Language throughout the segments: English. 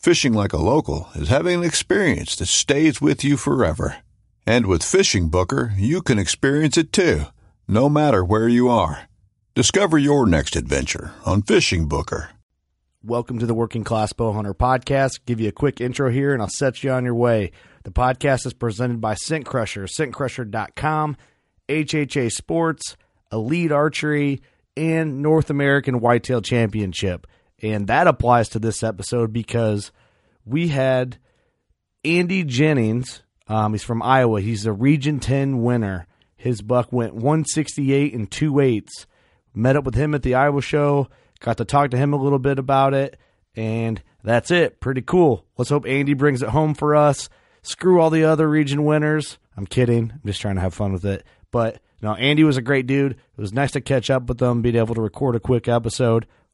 Fishing like a local is having an experience that stays with you forever. And with FishingBooker, you can experience it too, no matter where you are. Discover your next adventure on FishingBooker. Welcome to the Working Class Bowhunter Podcast. Give you a quick intro here and I'll set you on your way. The podcast is presented by Scent Crusher, scentcrusher.com, HHA Sports, Elite Archery, and North American Whitetail Championship. And that applies to this episode because we had Andy Jennings. Um, he's from Iowa. He's a Region 10 winner. His buck went 168 and two eighths. Met up with him at the Iowa show. Got to talk to him a little bit about it. And that's it. Pretty cool. Let's hope Andy brings it home for us. Screw all the other region winners. I'm kidding. I'm just trying to have fun with it. But no, Andy was a great dude. It was nice to catch up with them, being able to record a quick episode.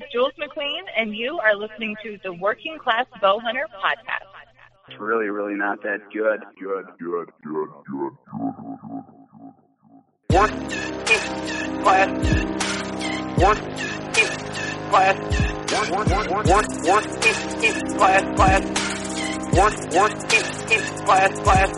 McQueen, and you are listening to the Working Class Bow Hunter podcast. It's really, really not that good. Good, good, good, good, good. Working class. Working class. Work, work, work, working class, class. Work, working class, class.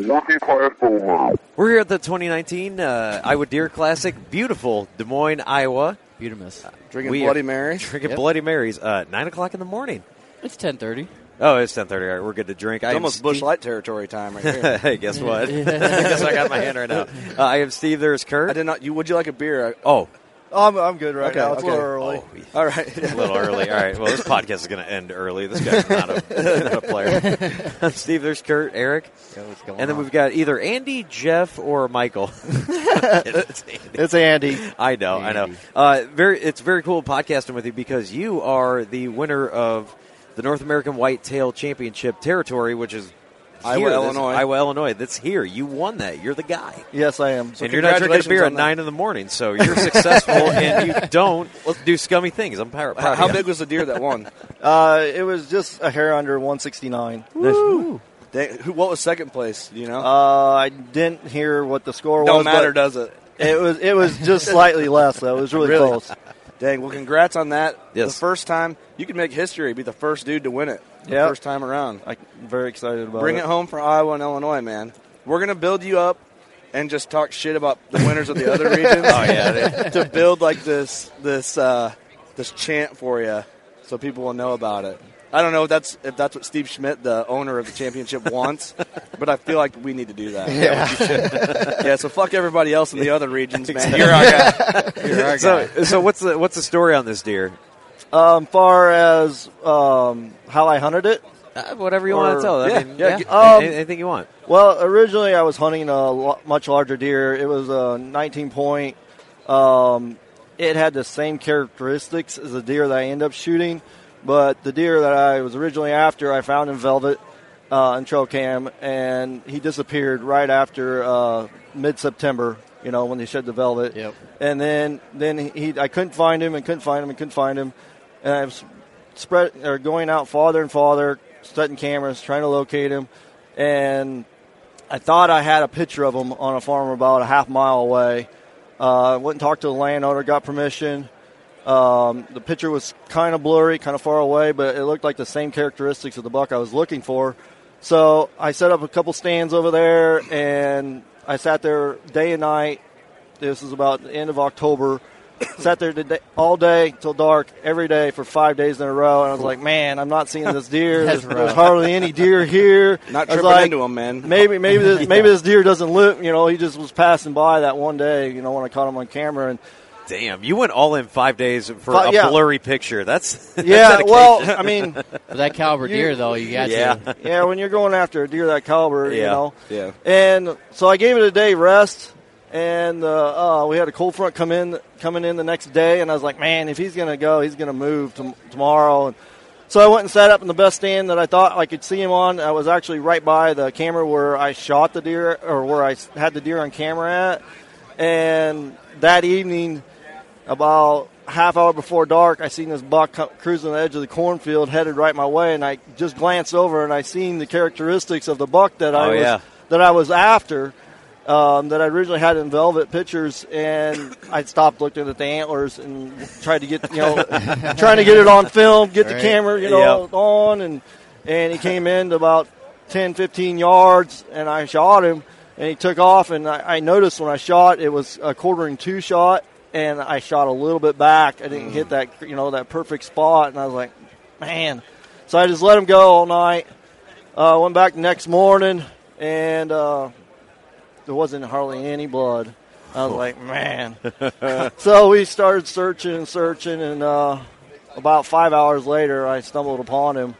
Working Class Bow We're here at the 2019 uh, Iowa Deer Classic, beautiful Des Moines, Iowa. Beautiful. Uh, drinking We Bloody Marys. Drinking Yep. Bloody Marys. Uh, nine o'clock in the morning. It's ten thirty. Oh, it's ten thirty. All right, we're good to drink. It's am almost Busch Steve- Light territory time right here. hey, guess what? I guess I got my hand right now. Uh, I am Steve. There's Kurt. I did not. You would you like a beer? Oh, Oh, I'm, I'm good right Okay, now. It's okay. a little early. Oh, All right. a little early. All right. Well, this podcast is going to end early. This guy's not a, not a player. I'm Steve. There's Kurt, Eric, what's going and then on? we've got either Andy, Jeff, or Michael. it's Andy. It's Andy. I know, I know. Uh, very, it's very cool podcasting with you because you are the winner of the North American Whitetail Championship territory, which is Iowa, here. Illinois. Iowa, Illinois. That's here. You won that. You're the guy. Yes, I am. So and you're not drinking a beer at nine in the morning, so you're successful, and you don't do scummy things. I'm proud. proud How big was the deer that won? Uh, it was just a hair under 169. Woo. Dang, who, what was second place? You know? Uh, I didn't hear what the score Don't was. matter, does it? It was it was just slightly less though. It was really, Really? close. Dang. Well, congrats on that. Yes. The first time you can make history, be the first dude to win it. First time around. I'm very excited about Bring it. it home for Iowa and Illinois, man. We're gonna build you up and just talk shit about the winners of the other regions. Oh, yeah, to build like this this uh, this chant for you, so people will know about it. I don't know if that's if that's what Steve Schmidt, the owner of the championship, wants, but I feel like we need to do that. Yeah. yeah. So fuck everybody else in the other regions, man. You're our guy. You're our So, so what's the what's the story on this deer? Um, far as um, how I hunted it, Uh, whatever you want to tell. I mean, yeah, Um, anything you want. Well, originally I was hunting a lo- much larger deer. It was a 19 point. Um, it had the same characteristics as the deer that I ended up shooting, but the deer that I was originally after, I found in velvet uh, in trail cam, and he disappeared right after uh, mid September. You know when they shed the velvet. Yep. And then then he, I couldn't find him and couldn't find him and couldn't find him, and I was spread or going out farther and farther, setting cameras, trying to locate him, and I thought I had a picture of him on a farm about a half mile away. Uh, went and talked to the landowner, got permission. Um, the picture was kind of blurry, kind of far away, but it looked like the same characteristics of the buck I was looking for. So I set up a couple stands over there, and I sat there day and night. This was about the end of October. sat there today, all day till dark, every day for five days in a row, and I was like, "Man, I'm not seeing this deer. There's, there's hardly any deer here." Not tripping like, into 'em, man. Maybe, maybe, this, Yeah. maybe this deer doesn't live. You know, he just was passing by that one day. You know, when I caught him on camera, and Damn, you went all in five days for Fi- a yeah. blurry picture. That's that's yeah. dedication. Well, I mean, that caliber you- deer, though, you got Yeah. to. yeah, when you're going after a deer that caliber, you Yeah. know. Yeah. And so I gave it a day rest, and uh, uh, we had a cold front come in coming in the next day, and I was like, man, if he's gonna go, he's gonna move tom tomorrow. And so I went and sat up in the best stand that I thought I could see him on. I was actually right by the camera where I shot the deer, or where I had the deer on camera at. And that evening, about half hour before dark, I seen this buck cruising the edge of the cornfield, headed right my way, and I just glanced over and I seen the characteristics of the buck that I Oh, was yeah. that I was after. Um, that I originally had in velvet pictures, and I stopped looking at the antlers and tried to get you know trying to get it on film, get the camera you know Yep. on, and and he came in to about 10, 15 yards, and I shot him, and he took off, and I, I noticed when I shot it was a quartering two shot, and I shot a little bit back. I didn't hit that you know that perfect spot, and I was like, man. So I just let him go all night. Uh, went back the next morning, and uh, there wasn't hardly any blood. I was like, man. so we started searching and searching, and uh, about five hours later, I stumbled upon him.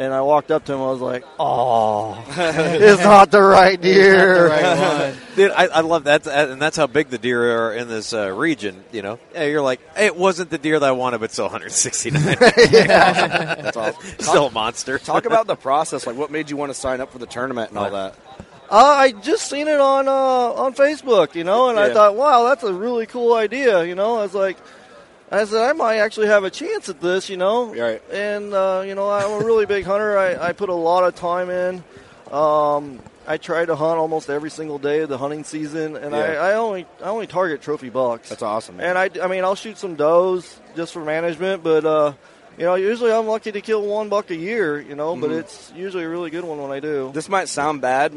And I walked up to him. I was like, "Oh, it's not the right deer." Dude, I, I love that, and that's how big the deer are in this uh, region. You know, yeah, you're like, hey, it wasn't the deer that I wanted, but still 169. That's awesome. Still a monster. Talk about the process. Like, what made you want to sign up for the tournament and all that? Uh, I just seen it on uh, on Facebook, you know, and I thought, wow, that's a really cool idea, you know. I was like, I said, I might actually have a chance at this, you know. Right. And uh, you know, I'm a really big hunter. I, I put a lot of time in. Um, I try to hunt almost every single day of the hunting season, and I, Yeah. I only I only target trophy bucks. That's awesome. Man. And I, I mean, I'll shoot some does just for management, but uh, you know, usually I'm lucky to kill one buck a year, you know. But Mhm. it's usually a really good one when I do. This might sound bad,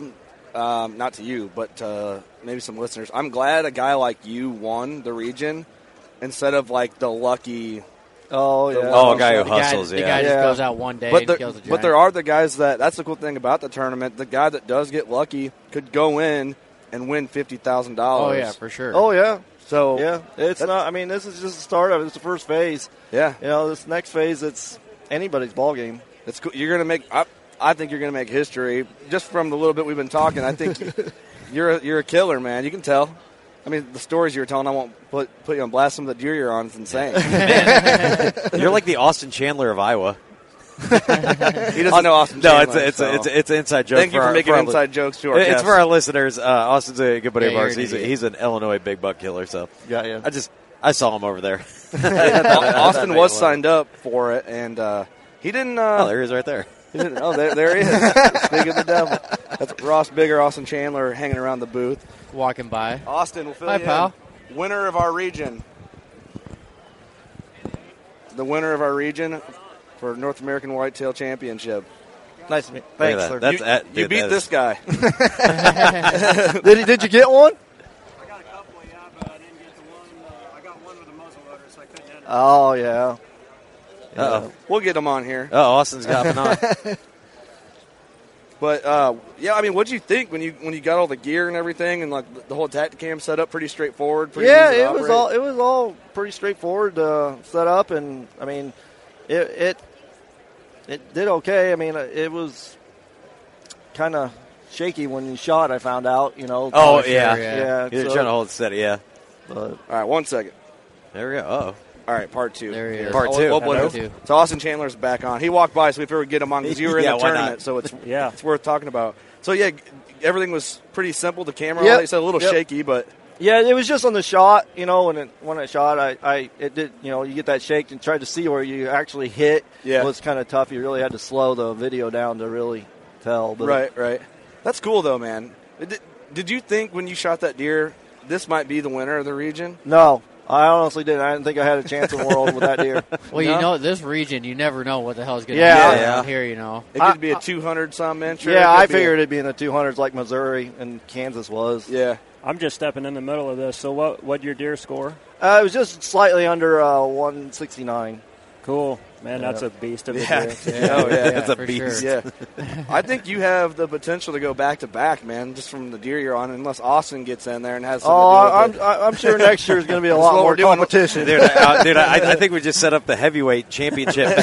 um, not to you, but uh, maybe some listeners. I'm glad a guy like you won the region instead of like the lucky. Oh yeah. Oh, a guy who The guy, hustles, the yeah. guy just Yeah. goes out one day But and there, kills a giant. but there are the guys that. That's the cool thing about the tournament. The guy that does get lucky could go in and win fifty thousand dollars. Oh yeah, for sure. Oh yeah. So Yeah, it's not. I mean, this is just the start of it. It's the first phase. yeah, You know, this next phase, it's anybody's ball game. it's cool. You're gonna make. I, I think you're gonna make history just from the little bit we've been talking. I think you're a, you're a killer, man. You can tell. I mean, the stories you were telling, I won't put put you on blast. Some of the deer you're on is insane. You're like the Austin Chandler of Iowa. he doesn't know Austin. No, Chandler, it's a, so. it's a, it's an inside joke. Thank you for for our, making our inside jokes to our It's guests. for our listeners. Uh, Austin's a good buddy Yeah, of ours. He's, a, he's an Illinois big buck killer. So yeah, you. I just I saw him over there. Austin was made a lot. signed up for it, and uh, he didn't. Uh, Oh, there he is, right there. He didn't- oh, there, there he is. Speak of the devil. That's Ross Bigger, Austin Chandler, hanging around the booth. walking by. Austin, will fill Hi, you pal. in. Winner of our region. The winner of our region for North American Whitetail Championship. Nice to meet. Look at Thanks, that. sir. That's you, at- you dude, beat that this is- guy. did, he- did you get one? I got a couple, yeah, but I didn't get the one. Uh, I got one with a muzzle loader, so I couldn't hit it. Oh yeah. Uh-oh. We'll get him on here. Oh, Austin's hopping on. But uh, yeah, I mean, what did you think when you when you got all the gear and everything, and like the- the whole Tactacam set up? Pretty straightforward. Pretty yeah, easy to it was all it was all pretty straightforward uh, set up, and I mean, it it it did okay. I mean, it was kind of shaky when you shot. I found out, you know. Oh, Sure, yeah. yeah. You're so- trying to hold it steady, yeah. But All right, one second. There we go. Oh, All right, part two. There he is. Part Oh, two. well, well, Hello. well, So Austin Chandler's back on. He walked by, so we figured we'd get him on because you were in Yeah, the tournament, so it's Yeah. it's worth talking about. So yeah, everything was pretty simple. The camera, Yep. like you said, a little Yep. shaky, but Yeah, it was just on the shot. You know, when it when it shot, I, I it did. You know, you get that shake and try to see where you actually hit. Yeah. it was kind of tough. You really had to slow the video down to really tell. But right, right. That's cool though, man. Did, did you think when you shot that deer, this might be the winner of the region? No, I honestly didn't. I didn't think I had a chance in the world with that deer. Well, you No? know, this region, you never know what the hell's going to Yeah, happen yeah. around here, you know. It could be a 200 some inch. Yeah, I be a- figured it'd be in the 200s like Missouri and Kansas was. Yeah. I'm just stepping in the middle of this. So what? What your deer score? Uh, it was just slightly under uh, 169. Cool, man. That's a beast of a Yeah. deer. Oh, yeah. That's a beast. sure. Yeah, I think you have the potential to go back to back, man. Just from the deer you're on, unless Austin gets in there and has. Something Oh, to do I'm. I- I'm sure next year is going to be a lot more competition. Dude, I, uh, dude I, I think we just set up the heavyweight championship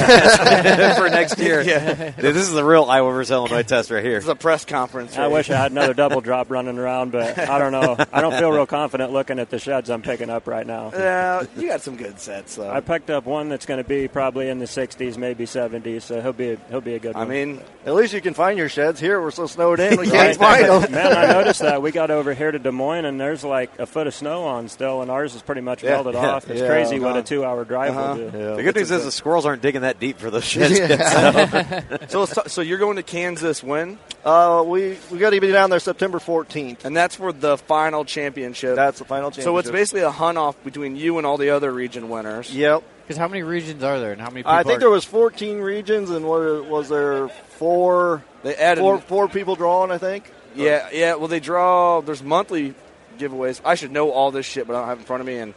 for next year. Yeah. Dude, this is the real Iowa versus Illinois test right here. It's a press conference. I right? wish I had another double drop running around, but I don't know. I don't feel real confident looking at the sheds I'm picking up right now. Yeah, you got some good sets, though. I picked up one that's going to be probably in the 60s, maybe 70s, so he'll be a, he'll be a good I one. mean, At least you can find your sheds. Here, we're so snowed in, we can't find them. Man, I noticed that we got over here to Des Moines, and there's like a foot of snow on still, and ours is pretty much Yeah. melted off. It's Yeah. crazy what Uh-huh. a two-hour drive Uh-huh. will do. Yeah. The good news is the squirrels aren't digging that deep for those sheds. so let's talk, so you're going to Kansas when, Uh, we we got to be down there September 14th. and that's for the final championship. That's the final championship. so it's basically a hunt off between you and all the other region winners. Yep. Because how many regions are there, and how many people I think are- there was 14 regions, and what was there four They added four four people drawn? I think. Yeah, yeah. Well, they draw. There's monthly giveaways. I should know all this shit, but I don't have it in front of me, and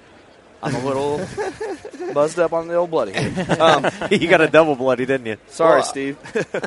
I'm a little buzzed up on the old bloody. Um, you got a double bloody, didn't you? sorry, Well, Steve.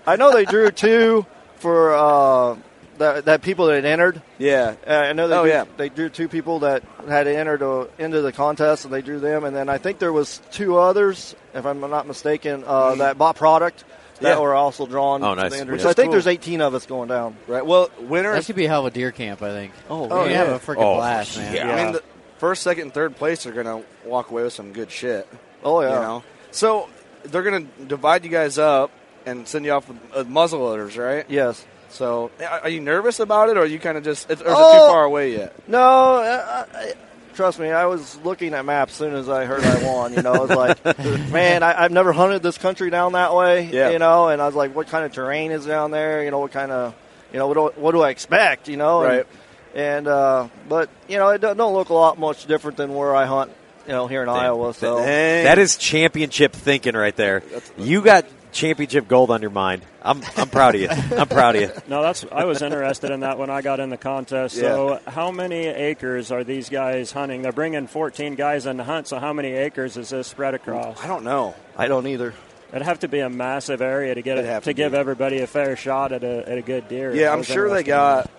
I know they drew two for uh, that, that people that had entered. yeah, Uh, I know they, Oh, drew, yeah. they drew two people that had entered uh, into the contest, and they drew them. And then I think there was two others, if I'm not mistaken, uh, that bought product that Yeah. were also drawn. Oh, nice. Which So is I think cool. there's 18 of us going down. right. Well, winner. That winners. should be a hell of a deer camp, I think. Oh, We're yeah. have a freaking Oh, blast, man. yeah. I mean, the first, second, and third place are going to walk away with some good shit. Oh yeah. You know, so they're going to divide you guys up and send you off with uh, muzzle loaders, right? Yes. So, are are you nervous about it, or are you kind of just, or is it too Oh. far away yet? No, I, I, trust me. I was looking at maps as soon as I heard I won. You know, I was like, man, I, I've never hunted this country down that way. Yeah. You know, and I was like, what kind of terrain is down there? You know, what kind of, you know, what do, what do I expect? You know, Right. And, and uh, but you know, it don't, don't look a lot much different than where I hunt. You know, here in Iowa. So Dang. That is championship thinking right there. You got championship gold on your mind. I'm I'm proud of you. I'm proud of you. No, that's I was interested in that when I got in the contest. So, how many acres are these guys hunting? They're bringing 14 guys in to hunt. So, how many acres is this spread across? I don't know. I don't either. It'd have to be a massive area to get it to to give everybody a fair shot at a at a good deer. Yeah, I'm sure they got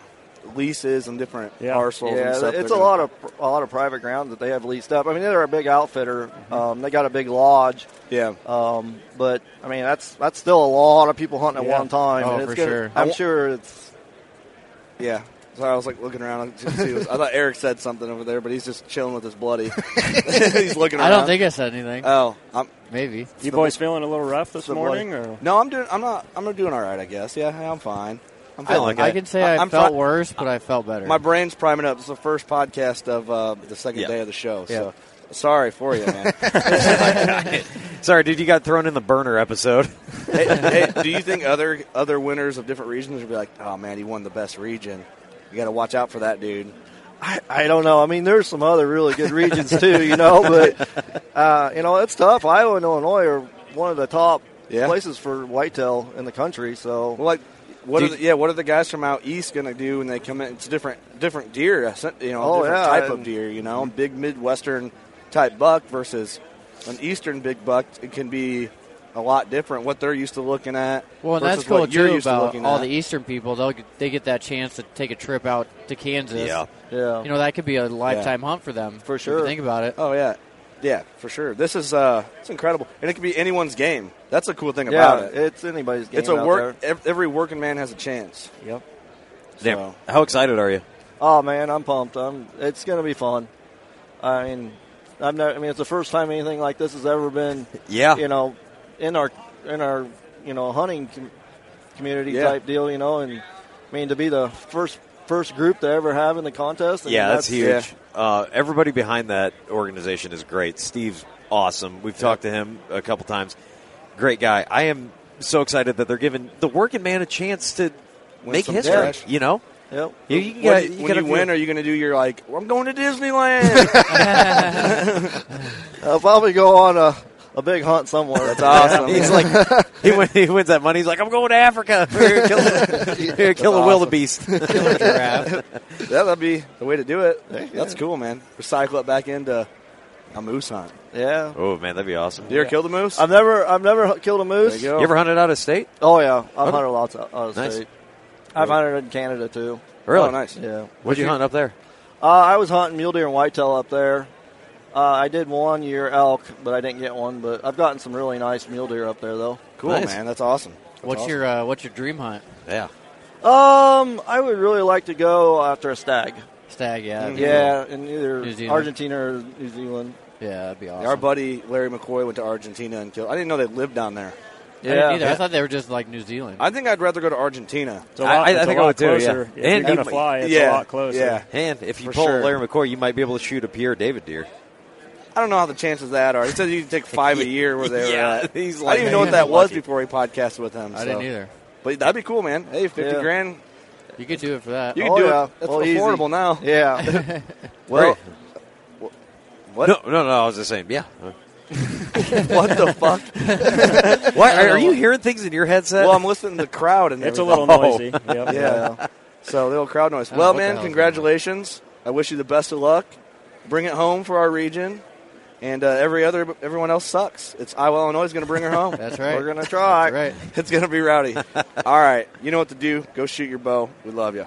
leases and different Yeah. parcels. and Yeah, stuff it's a they're lot of a lot of private ground that they have leased up. I mean, they're a big outfitter. Um, they got a big lodge. Yeah, Um, but I mean, that's that's still a lot of people hunting at Yeah. one time. Oh, and it's for gonna- sure. I'm sure it's. yeah. So I was like looking around. I thought Eric said something over there, but he's just chilling with his bloody. he's looking. I don't think I said anything. Oh, I'm, Maybe. You boys feeling a little rough this the morning, or no, I'm doing. I'm not. I'm doing all right, I guess. Yeah, I'm fine. I'm I feeling like I it. can say I, I'm felt try- worse, but I felt better. My brain's priming up. It's the first podcast of uh, the second Yeah. day of the show. Yeah. So sorry for you, man. Sorry, dude, you got thrown in the burner episode. hey, hey, do you think other other winners of different regions would be like, oh man, he won the best region? You got to watch out for that dude. I, I don't know. I mean, there's some other really good regions too, you know. But uh, you know, it's tough. Iowa and Illinois are one of the top Yeah. places for whitetail in the country. So Well, like, what are the, yeah? What are the guys from out east going to do when they come in? It's different, different deer. You know, Oh, different yeah, type of deer. You know, big midwestern type buck versus an eastern big buck. It can be a lot different what they're used to looking at. Well, and that's cool what you're too used to about looking all at. the Eastern people. They'll get, they get that chance to take a trip out to Kansas. Yeah. Yeah. You know that could be a lifetime hunt for them. For if you sure. think about it. Oh yeah, yeah, for sure. This is uh, it's incredible, and it can be anyone's game. That's the cool thing Yeah, about it. it's anybody's game It's a out work. ev- Every working man has a chance. Yep. Damn. How excited are you? Oh man, I'm pumped. I'm. It's going to be fun. I mean, I've never. I mean, it's the first time anything like this has ever been. Yeah. You know, in our in our you know hunting com- community Yeah. type deal. You know, and I mean to be the first first group to ever have in the contest. I mean, Yeah, that's, huge. Uh, everybody behind that organization is great. Steve's awesome. We've talked to him a couple times. Great guy. I am so excited that they're giving the working man a chance to Win make history. cash. You know, Yep. You, you can When get- you- you when you win, are you going to do your like? Well, I'm going to Disneyland. I'll probably go on a, a big hunt somewhere. That's awesome. He's like he, win, he wins that money. He's like, I'm going to Africa. Here, kill, the- here, kill the That's wildebeest. yeah, that'd be the way to do it. That's cool, man. Recycle it back into a moose hunt. Yeah. Oh man, that'd be awesome. You ever killed a moose? I've never I've never killed a moose. There you go. You ever hunted out of state? Oh yeah, I've Okay. hunted lots out of Nice. state. I've hunted in Canada too. Really? Oh, nice. Yeah. What'd you hunt up there? Uh, I was hunting mule deer and whitetail up there. Uh, I did one year elk, but I didn't get one. But I've gotten some really nice mule deer up there though. Cool, Nice. man. That's awesome. That's What's awesome. your uh, What's your dream hunt? Yeah. Um, I would really like to go after a stag. Stag, yeah. that'd be Yeah, in either Argentina or New Zealand. Cool. Yeah, that'd be awesome. Our buddy Larry McCoy went to Argentina and killed. I didn't know they lived down there. I didn't. I thought they were just like New Zealand. I think I'd rather go to Argentina. It's a lot, I- I it's think a I lot would too, yeah. If And you're gonna fly, it's yeah, a lot closer. yeah. And if you For pull sure. Larry McCoy, you might be able to shoot a Père David deer. I don't know how the chances of that are. He said you can take five a year where they were Yeah, at. he's I didn't even know what that was lucky. before he podcasted with him. I so. didn't either. But that'd be cool, man. Hey, fifty Yeah. grand. You could do it for that. You can Oh, do yeah. it. That's Well, easy. affordable now. Yeah. Well, what? No, no, no. I was just saying. Yeah. what the fuck? Why are, are you hearing things in your headset? Well, I'm listening to the crowd and It's a little noisy. Yep. Yeah. So the little crowd noise. Oh, Well, what man, hell's congratulations. I wish you the best of luck. Bring it home for our region. And uh, every other everyone else sucks. It's Iowa, Illinois is going to bring her home. That's right. We're gonna try. That's right. it's going to be rowdy. All right, you know what to do. Go shoot your bow. We love you.